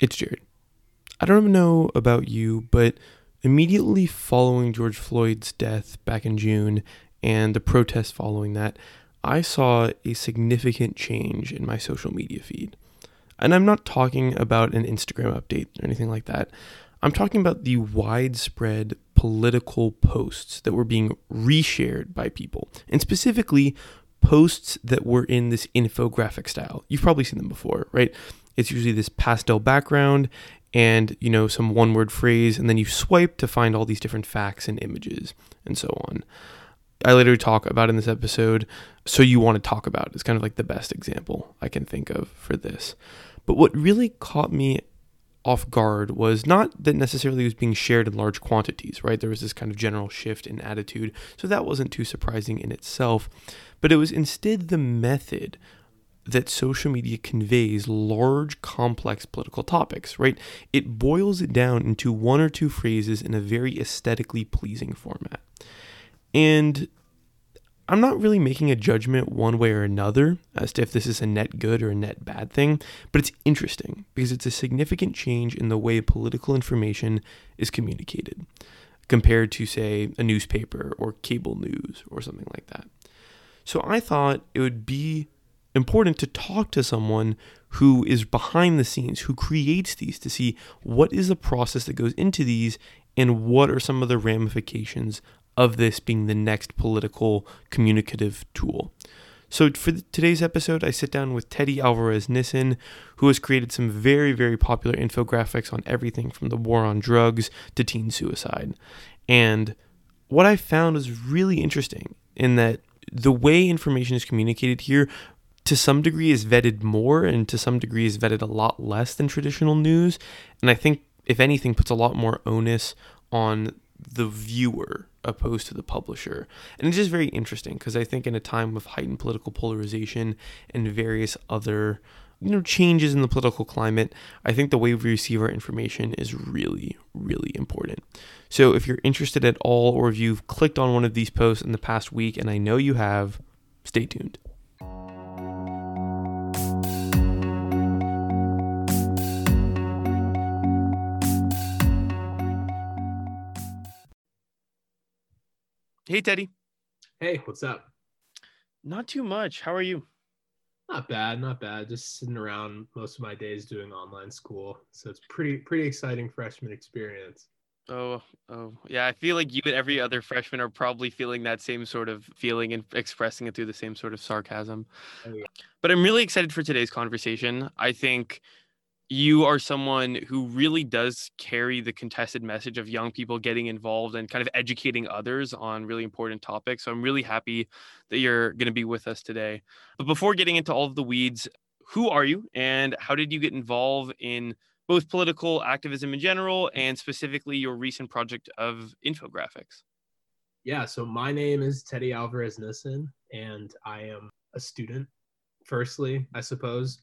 It's Jared. I don't know about you, but immediately following George Floyd's death back in June and the protests following that, I saw a significant change in my social media feed. And I'm not talking about an Instagram update or anything like that. I'm talking about the widespread political posts that were being reshared by people, and specifically posts that were in this infographic style. You've probably seen them before, right? It's usually this pastel background and, you know, some one word phrase, and then you swipe to find all these different facts and images and so on. I later talk about in this episode, so you want to talk about. It's kind of like the best example I can think of for this. But what really caught me off guard was not that necessarily it was being shared in large quantities, right? There was this kind of general shift in attitude, so that wasn't too surprising in itself, but it was instead the method that social media conveys large, complex political topics, right? It boils it down into one or two phrases in a very aesthetically pleasing format. And I'm not really making a judgment one way or another as to if this is a net good or a net bad thing, but it's interesting because it's a significant change in the way political information is communicated compared to, say, a newspaper or cable news or something like that. So I thought it would be important to talk to someone who is behind the scenes, who creates these to see what is the process that goes into these and what are some of the ramifications of this being the next political communicative tool. So, for today's episode, I sit down with Teddy Alvarez Nissen, who has created some very, very popular infographics on everything from the war on drugs to teen suicide. And what I found was really interesting in that the way information is communicated here to some degree is vetted more and to some degree is vetted a lot less than traditional news. And I think, if anything, puts a lot more onus on the viewer opposed to the publisher. And it's just very interesting because I think in a time of heightened political polarization and various other you know changes in the political climate, I think the way we receive our information is really really important. So if you're interested at all or if you've clicked on one of these posts in the past week and I know you have, stay tuned. Hey, Teddy. Hey, what's up? Not too much. How are you? Not bad, not bad. Just sitting around most of my days doing online school. So it's pretty pretty exciting freshman experience. Oh, oh, yeah. I feel like you and every other freshman are probably feeling that same sort of feeling and expressing it through the same sort of sarcasm. Oh, yeah. But I'm really excited for today's conversation. I think you are someone who really does carry the contested message of young people getting involved and kind of educating others on really important topics. So I'm really happy that you're going to be with us today. But before getting into all of the weeds, who are you and how did you get involved in both political activism in general and specifically your recent project of infographics? Yeah, so my name is Teddy Alvarez Nissen, and I am a student, firstly, I suppose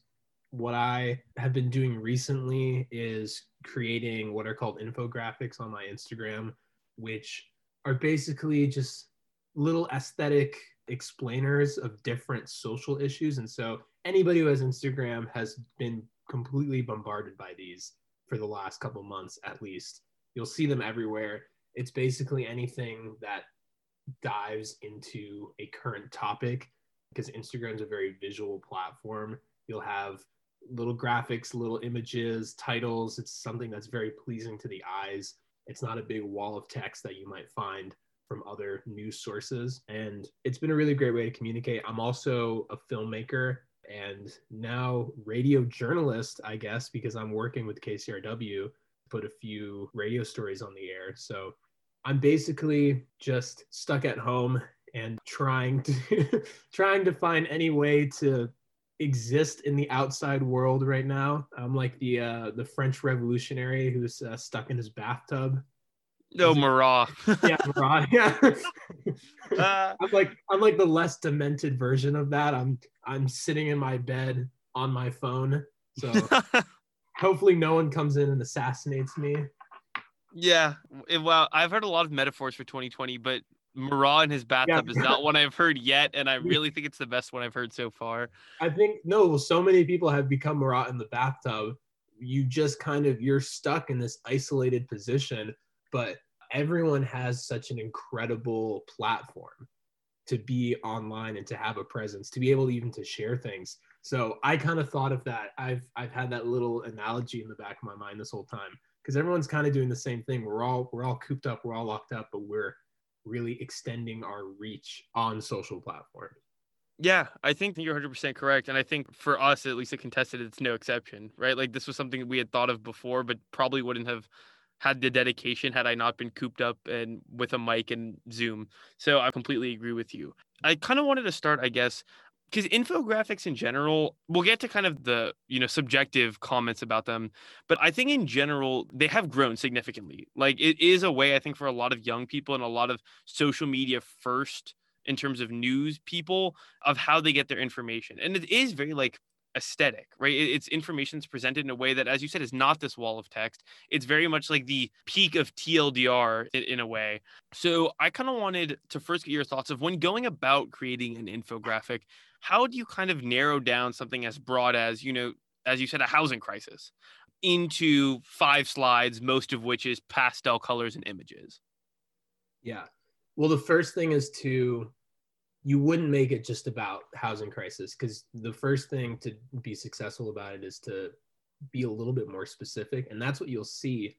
what I have been doing recently is creating what are called infographics on my Instagram, which are basically just little aesthetic explainers of different social issues. And so anybody who has Instagram has been completely bombarded by these for the last couple months at least. You'll see them everywhere. It's basically anything that dives into a current topic because Instagram is a very visual platform. You'll have little graphics, little images, titles. It's something that's very pleasing to the eyes. It's not a big wall of text that you might find from other news sources. And it's been a really great way to communicate. I'm also a filmmaker and now radio journalist, I guess, because I'm working with KCRW, to put a few radio stories on the air. So I'm basically just stuck at home and trying to trying to find any way to exist in the outside world right now. I'm like the uh, the French revolutionary who's uh, stuck in his bathtub. No, Marat. yeah, Marat. Yeah. uh, I'm like I'm like the less demented version of that. I'm I'm sitting in my bed on my phone. So hopefully no one comes in and assassinates me. Yeah. Well, I've heard a lot of metaphors for 2020, but Marat in his bathtub yeah. is not one I've heard yet, and I really think it's the best one I've heard so far. I think no, so many people have become Marat in the bathtub. you just kind of you're stuck in this isolated position but everyone has such an incredible platform to be online and to have a presence to be able to even to share things so i kind of thought of that i've i've had that little analogy in the back of my mind this whole time because everyone's kind of doing the same thing we're all we're all cooped up we're all locked up but we're really extending our reach on social platforms yeah, I think you're 100% correct. And I think for us, at least at Contested, it's no exception, right? Like this was something we had thought of before, but probably wouldn't have had the dedication had I not been cooped up and with a mic and Zoom. So I completely agree with you. I kind of wanted to start, I guess, because infographics in general, we'll get to kind of the you know subjective comments about them, but I think in general they have grown significantly. Like it is a way I think for a lot of young people and a lot of social media first in terms of news people of how they get their information. And it is very like aesthetic, right? It's information's presented in a way that, as you said, is not this wall of text. It's very much like the peak of TLDR in, in a way. So I kind of wanted to first get your thoughts of when going about creating an infographic, how do you kind of narrow down something as broad as, you know, as you said, a housing crisis into five slides, most of which is pastel colors and images? Yeah. Well, the first thing is to you wouldn't make it just about housing crisis because the first thing to be successful about it is to be a little bit more specific. And that's what you'll see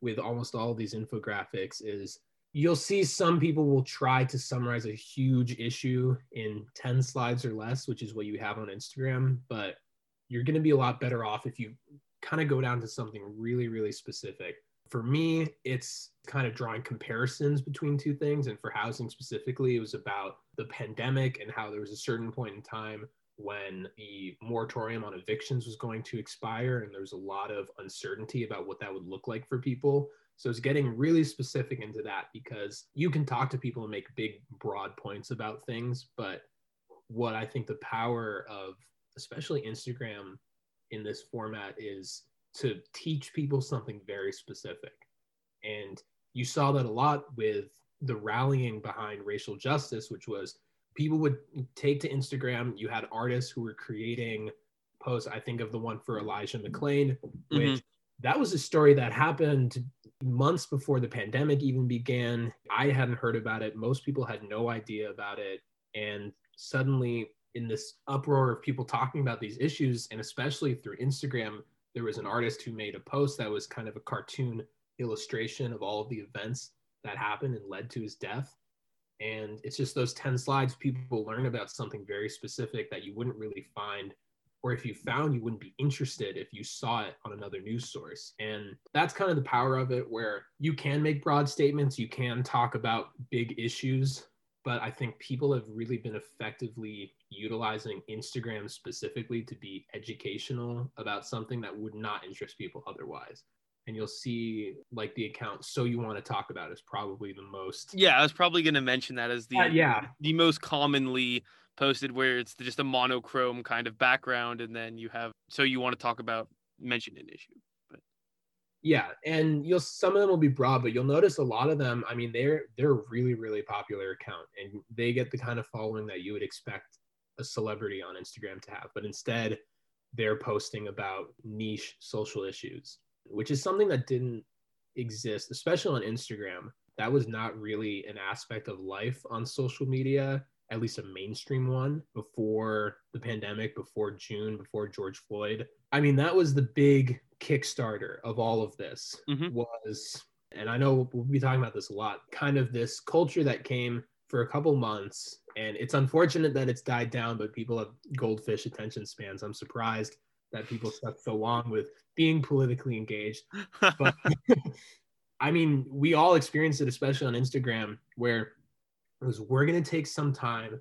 with almost all these infographics is you'll see some people will try to summarize a huge issue in 10 slides or less which is what you have on instagram. But you're going to be a lot better off if you kind of go down to something really really specific for me, it's kind of drawing comparisons between two things. And for housing specifically, it was about the pandemic and how there was a certain point in time when the moratorium on evictions was going to expire and there was a lot of uncertainty about what that would look like for people. So it's getting really specific into that because you can talk to people and make big, broad points about things. But what I think the power of, especially Instagram in this format, is to teach people something very specific. And you saw that a lot with the rallying behind racial justice, which was people would take to Instagram. You had artists who were creating posts. I think of the one for Elijah McClain, which mm-hmm. that was a story that happened months before the pandemic even began. I hadn't heard about it. Most people had no idea about it. And suddenly, in this uproar of people talking about these issues, and especially through Instagram, there was an artist who made a post that was kind of a cartoon illustration of all of the events that happened and led to his death. And it's just those 10 slides, people learn about something very specific that you wouldn't really find, or if you found, you wouldn't be interested if you saw it on another news source. And that's kind of the power of it, where you can make broad statements, you can talk about big issues, but I think people have really been effectively utilizing Instagram specifically to be educational about something that would not interest people otherwise. And you'll see like the account so you want to talk about is probably the most Yeah, I was probably going to mention that as the uh, yeah, the most commonly posted where it's just a monochrome kind of background and then you have so you want to talk about mention an issue. Yeah, and you'll some of them will be broad, but you'll notice a lot of them. I mean, they're they're a really really popular account, and they get the kind of following that you would expect a celebrity on Instagram to have. But instead, they're posting about niche social issues, which is something that didn't exist, especially on Instagram. That was not really an aspect of life on social media, at least a mainstream one, before the pandemic, before June, before George Floyd. I mean, that was the big kickstarter of all of this mm-hmm. was and i know we'll be talking about this a lot kind of this culture that came for a couple months and it's unfortunate that it's died down but people have goldfish attention spans i'm surprised that people stuck so long with being politically engaged but i mean we all experienced it especially on instagram where it was we're going to take some time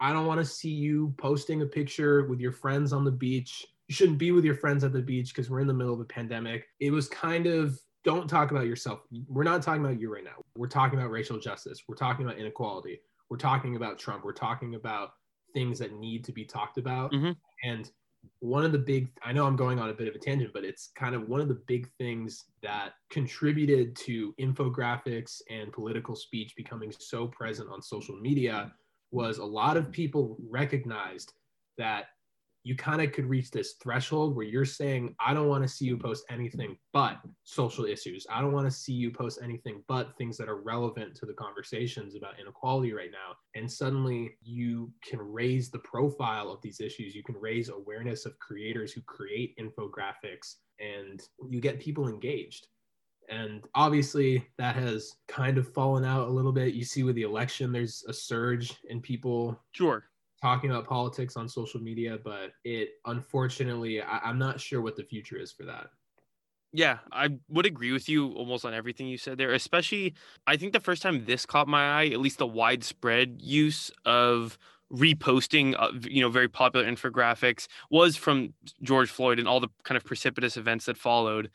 i don't want to see you posting a picture with your friends on the beach you shouldn't be with your friends at the beach because we're in the middle of a pandemic. It was kind of don't talk about yourself. We're not talking about you right now. We're talking about racial justice. We're talking about inequality. We're talking about Trump. We're talking about things that need to be talked about. Mm-hmm. And one of the big, I know I'm going on a bit of a tangent, but it's kind of one of the big things that contributed to infographics and political speech becoming so present on social media was a lot of people recognized that you kind of could reach this threshold where you're saying, I don't want to see you post anything but social issues. I don't want to see you post anything but things that are relevant to the conversations about inequality right now. And suddenly you can raise the profile of these issues. You can raise awareness of creators who create infographics and you get people engaged. And obviously, that has kind of fallen out a little bit. You see, with the election, there's a surge in people Sure. Talking about politics on social media, but it unfortunately, I, I'm not sure what the future is for that. Yeah, I would agree with you almost on everything you said there. Especially, I think the first time this caught my eye, at least the widespread use of reposting, uh, you know, very popular infographics was from George Floyd and all the kind of precipitous events that followed,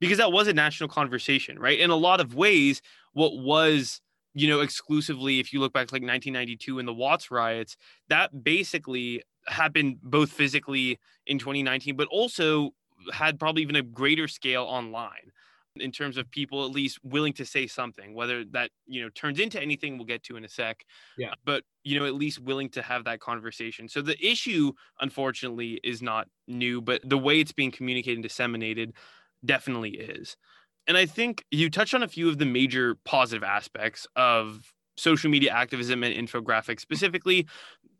because that was a national conversation, right? In a lot of ways, what was you know exclusively, if you look back like 1992 and the Watts riots, that basically happened both physically in 2019, but also had probably even a greater scale online in terms of people at least willing to say something. Whether that you know turns into anything we'll get to in a sec Yeah. but you know at least willing to have that conversation. So the issue unfortunately is not new but the way it's being communicated and disseminated definitely is and i think you touched on a few of the major positive aspects of social media activism and infographics specifically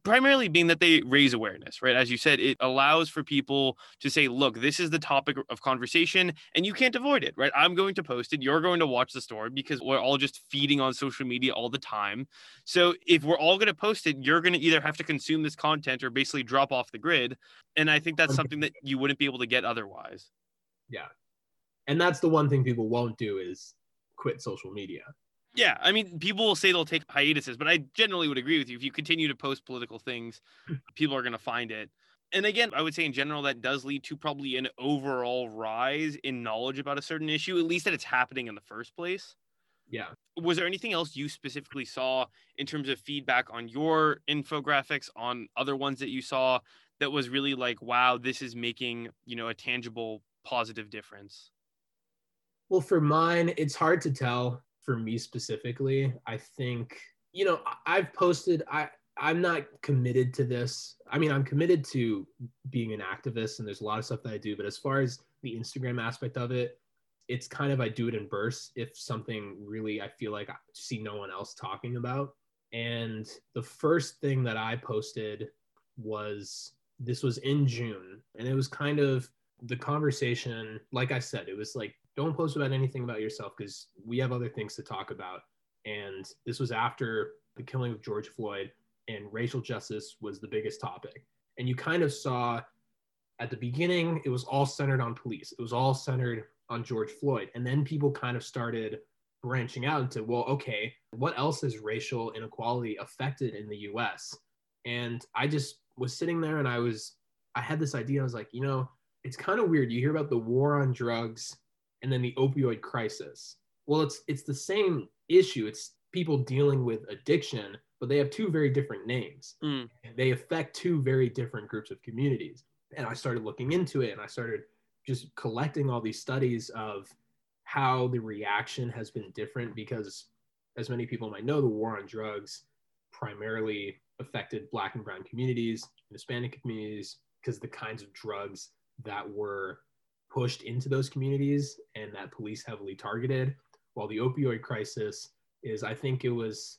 primarily being that they raise awareness right? As you said it allows for people to say look this is the topic of conversation and you can't avoid it right? I'm going to post it. You're going to watch the story because we're all just feeding on social media all the time. So if we're all going to post it you're going to either have to consume this content or basically drop off the grid. And i think that's something that you wouldn't be able to get otherwise And that's the one thing people won't do is quit social media. Yeah, I mean, people will say they'll take hiatuses, but I generally would agree with you. If you continue to post political things, people are going to find it. And again, I would say in general, that does lead to probably an overall rise in knowledge about a certain issue, at least that it's happening in the first place. Yeah. Was there anything else you specifically saw in terms of feedback on your infographics, on other ones that you saw that was really like, wow, this is making, you know, a tangible positive difference? Well, for mine, it's hard to tell for me specifically. I think, you know, I've posted, I, I'm not committed to this. I mean, I'm committed to being an activist and there's a lot of stuff that I do, but as far as the Instagram aspect of it, it's kind of I do it in bursts if something really I feel like I see no one else talking about. And the first thing that I posted was this was in June and it was kind of the conversation like I said it was like don't post about anything about yourself because we have other things to talk about. And this was after the killing of George Floyd, and racial justice was the biggest topic. And you kind of saw at the beginning, it was all centered on police, it was all centered on George Floyd. And then people kind of started branching out into, well, okay, what else has racial inequality affected in the US? And I just was sitting there and I was, I had this idea. I was like, you know, it's kind of weird. You hear about the war on drugs and then the opioid crisis. Well, it's it's the same issue. It's people dealing with addiction, but they have two very different names. Mm. They affect two very different groups of communities. And I started looking into it and I started just collecting all these studies of how the reaction has been different because as many people might know, the war on drugs primarily affected black and brown communities, and Hispanic communities, because the kinds of drugs that were pushed into those communities and that police heavily targeted. While the opioid crisis is, I think it was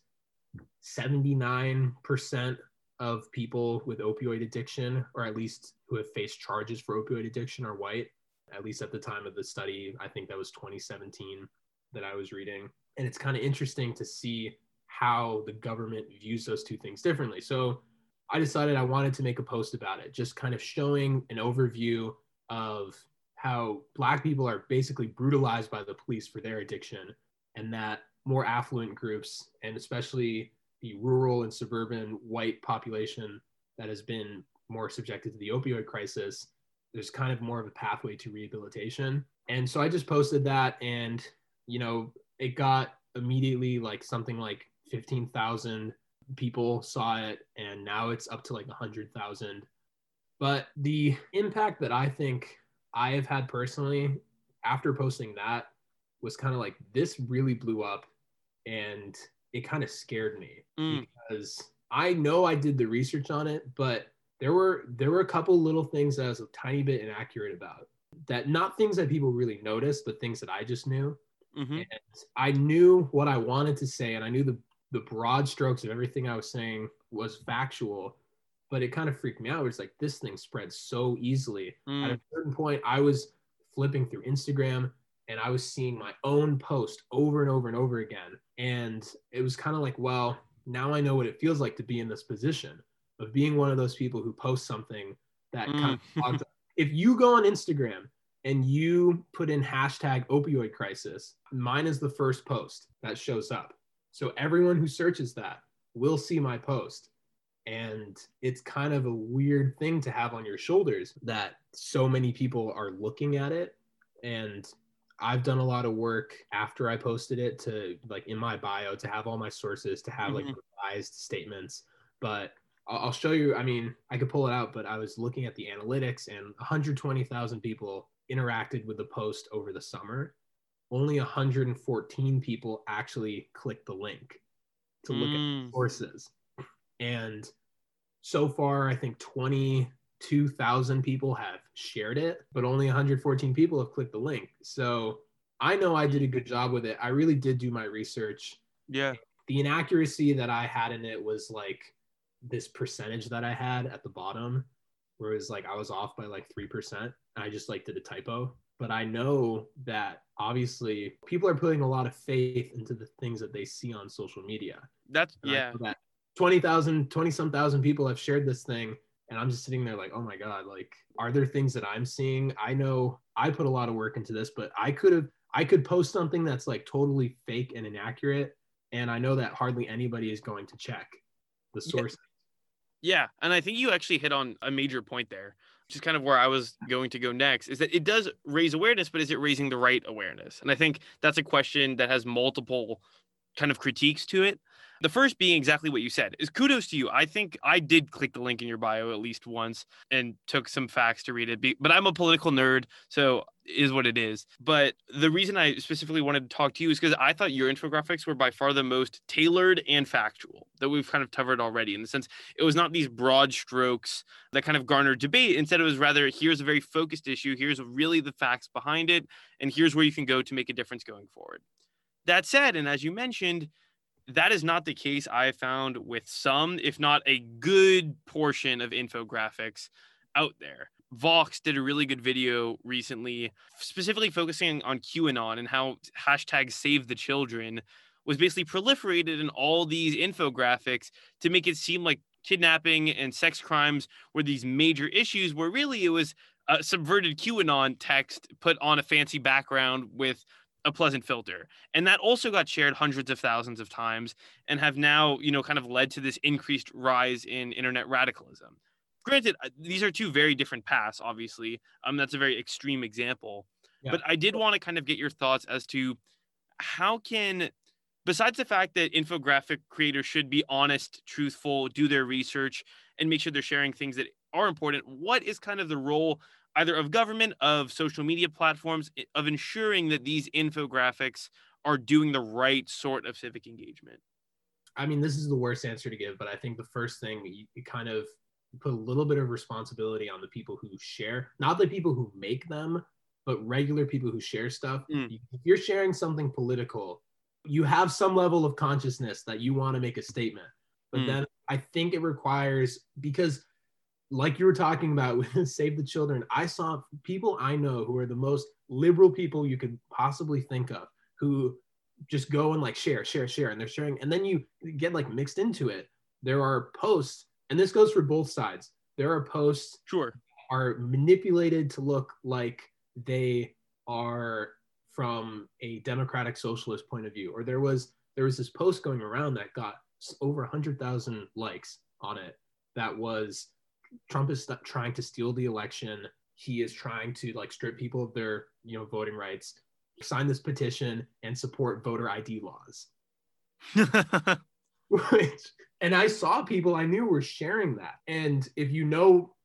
79% of people with opioid addiction, or at least who have faced charges for opioid addiction, are white. At least at the time of the study, I think that was 2017 that I was reading. And it's kind of interesting to see how the government views those two things differently. So I decided I wanted to make a post about it, just kind of showing an overview of how black people are basically brutalized by the police for their addiction and that more affluent groups and especially the rural and suburban white population that has been more subjected to the opioid crisis there's kind of more of a pathway to rehabilitation. And so i just posted that and you know it got immediately like something like 15,000 people saw it and now it's up to like 100,000 but the impact that i think I have had personally after posting that was kind of like this really blew up and it kind of scared me Mm. because I know I did the research on it, but there were there were a couple little things that I was a tiny bit inaccurate about. That not things that people really noticed, but things that I just knew. Mhm. And I knew what I wanted to say, and I knew the the broad strokes of everything I was saying was factual, but it kind of freaked me out. It was like this thing spreads so easily. Mm. At a certain point, I was flipping through Instagram and I was seeing my own post over and over and over again. And it was kind of like, well, now I know what it feels like to be in this position of being one of those people who post something that kind of Mm. clogs up. If you go on Instagram and you put in hashtag opioid crisis, mine is the first post that shows up. So everyone who searches that will see my post. And it's kind of a weird thing to have on your shoulders that so many people are looking at it. And I've done a lot of work after I posted it to like in my bio to have all my sources, to have like Mhm. revised statements. But I'll I'll show you. I mean, I could pull it out, but I was looking at the analytics and 120,000 people interacted with the post over the summer. Only 114 people actually clicked the link to look at Mm. sources. And so far, I think 22,000 people have shared it, but only 114 people have clicked the link. So I know I did a good job with it. I really did do my research. Yeah. The inaccuracy that I had in it was like this percentage that I had at the bottom, where it was like I was off by like 3%. I just like did a typo. But I know that obviously people are putting a lot of faith into the things that they see on social media. That's And yeah. that 20,000, 20 some thousand people have shared this thing. And I'm just sitting there like, oh my God, like, are there things that I'm seeing? I know I put a lot of work into this, but I could have, I could post something that's like totally fake and inaccurate. And I know that hardly anybody is going to check the Yeah. source. Yeah, and I think you actually hit on a major point there, which is kind of where I was going to go next. Is that it does raise awareness, but is it raising the right awareness? And I think that's a question that has multiple kind of critiques to it. The first being exactly what you said is kudos to you. I think I did click the link in your bio at least once and took some facts to read it. But I'm a political nerd, so is what it is. But the reason I specifically wanted to talk to you is because I thought your infographics were by far the most tailored and factual that we've kind of covered already. In the sense, it was not these broad strokes that kind of garnered debate. Instead, it was rather here's a very focused issue, here's really the facts behind it, and here's where you can go to make a difference going forward. That said, and as you mentioned, that is not the case I found with some, if not a good portion of infographics out there. Vox did a really good video recently, specifically focusing on QAnon and how hashtag save the children was basically proliferated in all these infographics to make it seem like kidnapping and sex crimes were these major issues, where really it was a subverted QAnon text put on a fancy background with a pleasant filter. And that also got shared hundreds of thousands of times and have now, you know, kind of led to this increased rise in internet radicalism. Granted, these are two very different paths, obviously. Um, that's a very extreme example. Yeah. But I did want to kind of get your thoughts as to how can besides the fact that infographic creators should be honest, truthful, do their research, and make sure they're sharing things that are important, what is kind of the role either of government, of social media platforms, of ensuring that these infographics are doing the right sort of civic engagement? I mean, this is the worst answer to give, but I think the first thing you, you kind of put a little bit of responsibility on the people who share, not the people who make them, but regular people who share stuff. Mm. If you're sharing something political, you have some level of consciousness that you want to make a statement. But Mm. then I think it requires, because like you were talking about with Save the Children, I saw people I know who are the most liberal people you could possibly think of who just go and like share, share, share, and they're sharing, and then you get like mixed into it. There are posts, and this goes for both sides. There are posts Sure. are manipulated to look like they are from a democratic socialist point of view. Or there was there was this post going around that got over 100,000 likes on it that was Trump is trying to steal the election. He is trying to like strip people of their, you know, voting rights. Sign this petition and support voter ID laws. Which, and I saw people I knew were sharing that. And if you know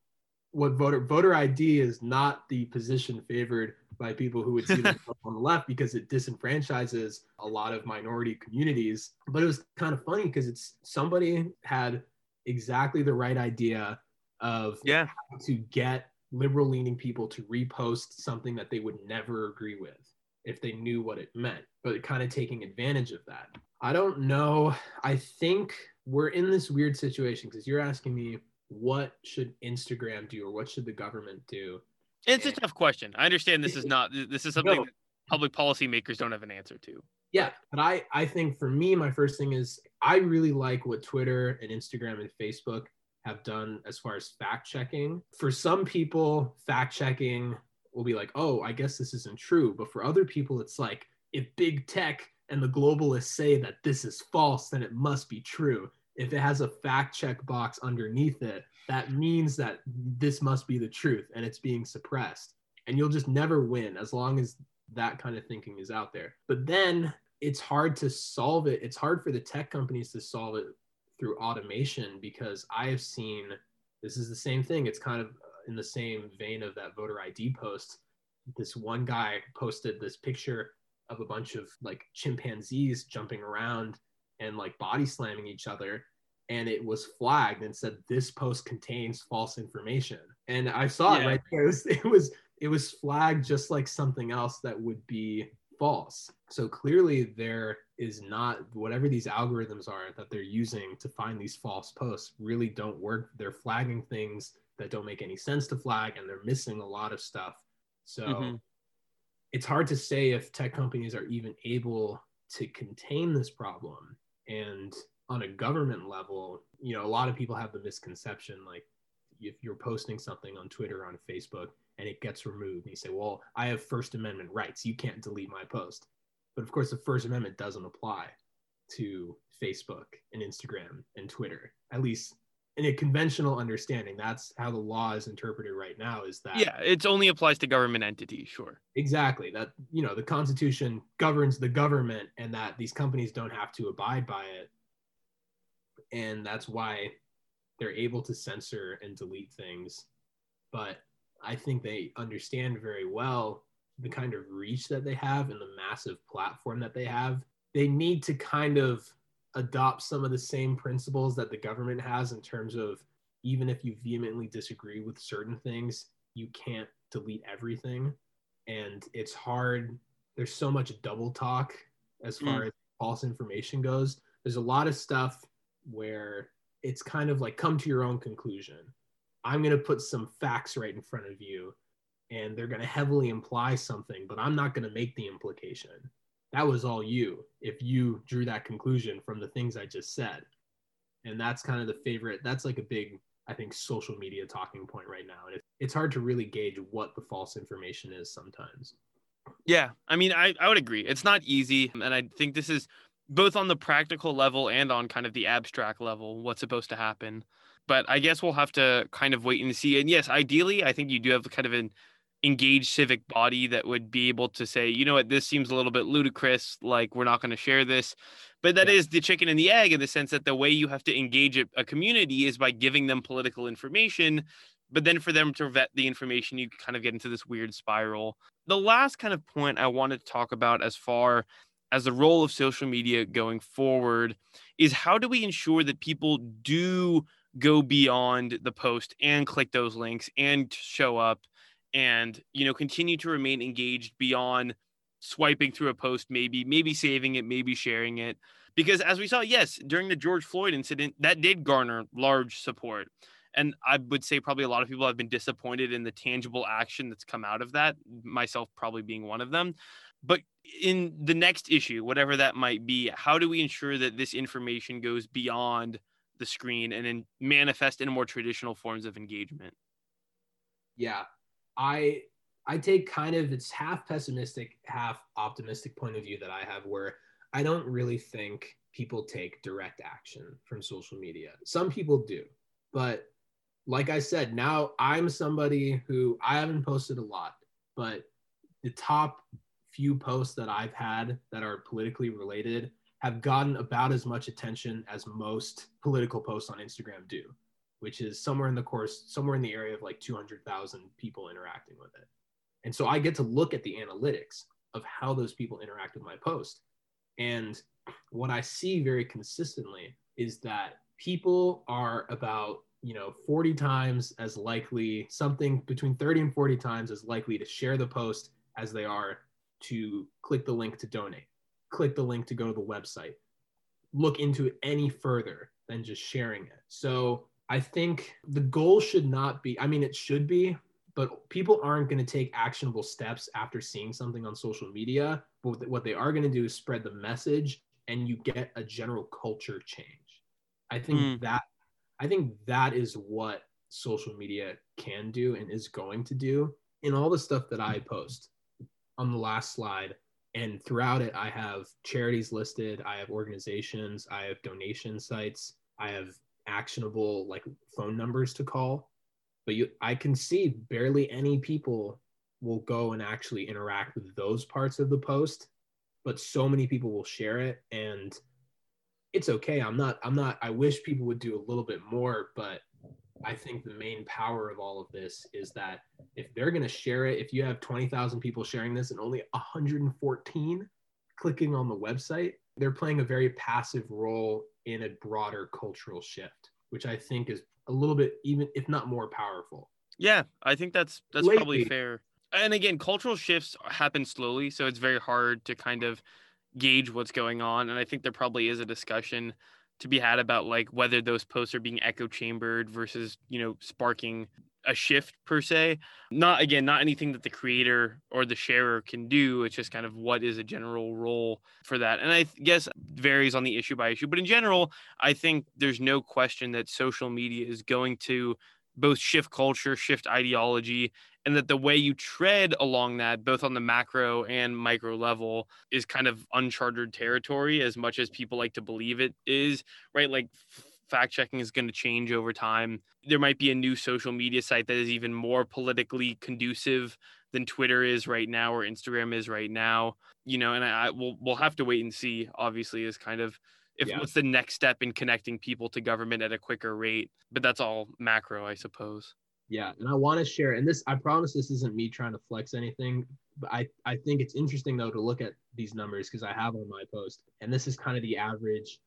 what voter voter ID is not the position favored by people who would see them on the left because it disenfranchises a lot of minority communities. But it was kind of funny because it's somebody had exactly the right idea of Yeah. to get liberal leaning people to repost something that they would never agree with if they knew what it meant, but kind of taking advantage of that. I don't know. I think we're in this weird situation because you're asking me what should Instagram do or what should the government do? It's a tough question. I understand this is not this is something No. that public policymakers don't have an answer to. Yeah, but I I think for me, my first thing is I really like what Twitter and Instagram and Facebook have done as far as fact checking. For some people, fact checking will be like, oh, I guess this isn't true. But for other people, it's like if big tech and the globalists say that this is false, then it must be true. If it has a fact check box underneath it, that means that this must be the truth and it's being suppressed. And you'll just never win as long as that kind of thinking is out there. But then it's hard to solve it. It's hard for the tech companies to solve it through automation because I have seen this is the same thing. It's kind of uh, in the same vein of that voter ID post. This one guy posted this picture of a bunch of like chimpanzees jumping around and like body slamming each other. And it was flagged and said this post contains false information. And I saw it Yeah. right there. It was, it was it was flagged just like something else that would be false. So clearly there is not whatever these algorithms are that they're using to find these false posts really don't work. They're flagging things that don't make any sense to flag and they're missing a lot of stuff. So Mhm. it's hard to say if tech companies are even able to contain this problem. And on a government level, you know, a lot of people have the misconception like if you're posting something on Twitter or on Facebook and it gets removed, and you say, Well, I have First Amendment rights. You can't delete my post. But of course, the First Amendment doesn't apply to Facebook and Instagram and Twitter, at least in a conventional understanding. That's how the law is interpreted right now is that Yeah, it only applies to government entities, sure. exactly that you know the constitution governs the government and that these companies don't have to abide by it and that's why they're able to censor and delete things but i think they understand very well the kind of reach that they have and the massive platform that they have. They need to kind of adopt some of the same principles that the government has in terms of even if you vehemently disagree with certain things you can't delete everything. And it's hard. There's so much double talk as hmm. far as false information goes. There's a lot of stuff where it's kind of like come to your own conclusion i'm going to put some facts right in front of you and they're going to heavily imply something but i'm not going to make the implication that was all you if you drew that conclusion from the things i just said and that's kind of the favorite that's like a big i think social media talking point right now and it's hard to really gauge what the false information is sometimes Yeah, I mean, I, I would agree. It's not easy. And I think this is both on the practical level and on kind of the abstract level, what's supposed to happen. But I guess we'll have to kind of wait and see. And yes, ideally, I think you do have kind of an engaged civic body that would be able to say, you know what, this seems a little bit ludicrous. Like, we're not going to share this. But that Yeah. is the chicken and the egg in the sense that the way you have to engage a, a community is by giving them political information. But then for them to vet the information, you kind of get into this weird spiral the last kind of point I wanted to talk about as far as the role of social media going forward is how do we ensure that people do go beyond the post and click those links and show up and you know continue to remain engaged beyond swiping through a post maybe maybe saving it maybe sharing it because as we saw yes during the George Floyd incident that did garner large support and I would say probably a lot of people have been disappointed in the tangible action that's come out of that, myself probably being one of them. But in the next issue, whatever that might be, how do we ensure that this information goes beyond the screen and then manifest in more traditional forms of engagement? yeah i i take kind of it's half pessimistic half optimistic point of view that i have where i don't really think people take direct action from social media some people do but like i said now i'm somebody who i haven't posted a lot but the top few posts that i've had that are politically related have gotten about as much attention as most political posts on instagram do which is somewhere in the course, somewhere in the area of like 200,000 people interacting with it. And so I get to look at the analytics of how those people interact with my post. And what I see very consistently is that people are about you know 40 times as likely something between 30 and 40 times as likely to share the post as they are to click the link to donate click the link to go to the website. Look into it any further than just sharing it. So i think the goal should not be i mean it should be but people aren't going to take actionable steps after seeing something on social media. But what they are going to do is spread the message and you get a general culture change. I think Mm. that i think that is what social media can do and is going to do. In all the stuff that i post on the last slide and throughout it i have charities listed i have organizations i have donation sites i have actionable like phone numbers to call. But you i can see barely any people will go and actually interact with those parts of the post but so many people will share it and it's okay. I'm not i'm not i wish people would do a little bit more but i think the main power of all of this is that if they're going to share it if you have 20,000 people sharing this and only 114 clicking on the website they're playing a very passive role in a broader cultural shift which i think is a little bit even if not more powerful Yeah, I think that's that's Lately- probably fair. And again, cultural shifts happen slowly, so it's very hard to kind of gauge what's going on. And I think there probably is a discussion to be had about like whether those posts are being echo chambered versus, you know, sparking a shift per se. Not again, not anything that the creator or the sharer can do. It's just kind of what is a general role for that. And I guess varies on the issue by issue. But in general, I think there's no question that social media is going to both shift culture, shift ideology, and that the way you tread along that, both on the macro and micro level, is kind of uncharted territory as much as people like to believe it is, right? Like fact checking is going to change over time. There might be a new social media site that is even more politically conducive than Twitter is right now or Instagram is right now. You know, and I, I we'll we'll have to wait and see. Obviously, is kind of if Yeah. what's the next step in connecting people to government at a quicker rate. But that's all macro, I suppose. Yeah, and I want to share, and this I promise this isn't me trying to flex anything, but I I think it's interesting though to look at these numbers because I have on my post, and this is kind of the average.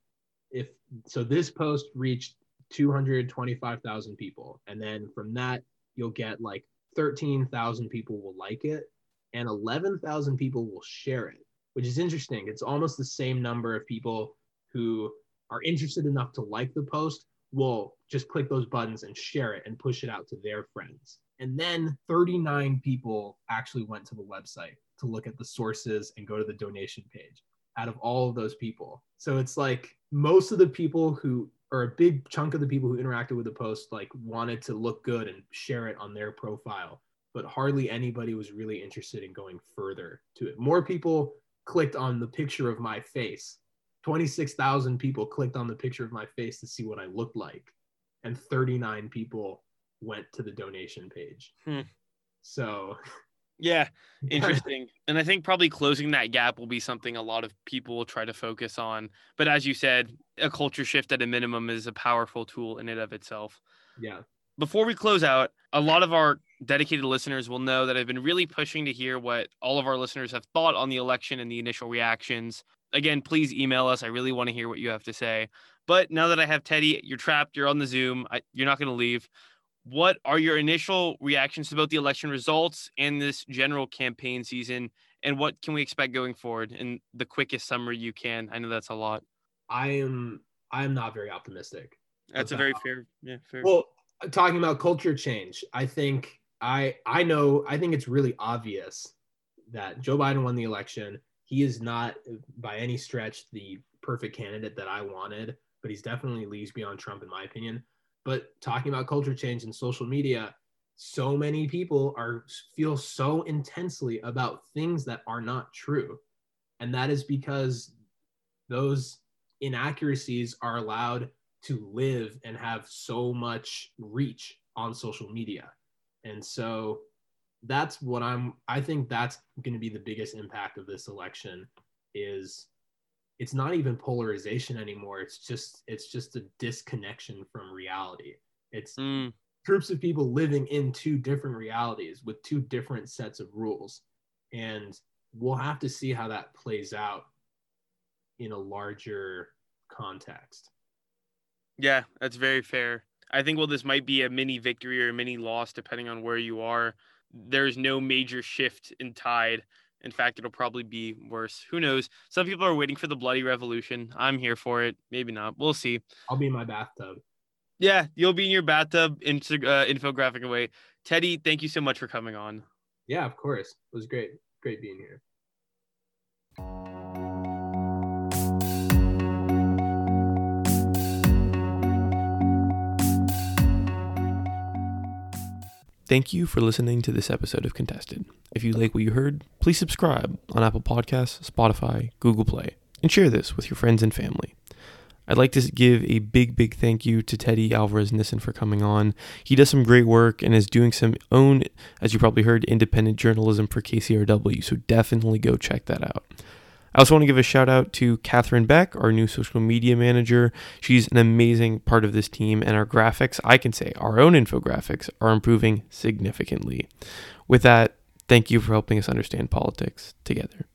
If so, this post reached 225,000 people, and then from that you'll get like 13,000 people will like it, and 11,000 people will share it, which is interesting. It's almost the same number of people who are interested enough to like the post will just click those buttons and share it and push it out to their friends. And then 39 people actually went to the website to look at the sources and go to the donation page out of all of those people. So it's like most of the people who, or a big chunk of the people who interacted with the post, like wanted to look good and share it on their profile. But hardly anybody was really interested in going further to it. More people clicked on the picture of my face 26,000 people clicked on the picture of my face to see what I looked like, and 39 people went to the donation page. Hmm. So, Yeah, interesting. and I think probably closing that gap will be something a lot of people will try to focus on. But as you said, a culture shift at a minimum is a powerful tool in and of itself. yeah, Before we close out, a lot of our dedicated listeners will know that I've been really pushing to hear what all of our listeners have thought on the election and the initial reactions. Again, please email us. I really want to hear what you have to say. But now that I have Teddy, you're trapped, you're on the Zoom, I, you're not going to leave. What are your initial reactions about the election results and this general campaign season? And what can we expect going forward in the quickest summary you can? I know that's a lot. I am I am not very optimistic. That's a very fair, yeah, fair. Well, talking about culture change, I think I I know I think it's really obvious that Joe Biden won the election. He is not by any stretch the perfect candidate that I wanted, but he's definitely leagues beyond Trump in my opinion. But talking about culture change in social media, so many people are feel so intensely about things that are not true. And that is because those inaccuracies are allowed to live and have so much reach on social media. And so that's what I'm I think that's going to be the biggest impact of this election is it's not even polarization anymore. It's just it's just a disconnection from reality. It's Mm, groups of people living in two different realities with two different sets of rules. And we'll have to see how that plays out in a larger context. yeah, that's very fair. I think well this might be a mini victory or a mini loss, depending on where you are, there's no major shift in tide. In fact, it'll probably be worse. Who knows? Some people are waiting for the bloody revolution. I'm here for it. Maybe not. We'll see. I'll be in my bathtub. Yeah, you'll be in your bathtub, info, uh, infographic away. Teddy, thank you so much for coming on. Yeah, of course. It was great. Great being here. Thank you for listening to this episode of Contested. If you like what you heard, please subscribe on Apple Podcasts, Spotify, Google Play, and share this with your friends and family. I'd like to give a big, big thank you to Teddy Alvarez Nissen for coming on. He does some great work and is doing some own, as you probably heard, independent journalism for KCRW, so definitely go check that out. I also want to give a shout out to Catherine Beck, our new social media manager. She's an amazing part of this team, and our graphics, I can say, our own infographics, are improving significantly. With that, thank you for helping us understand politics together.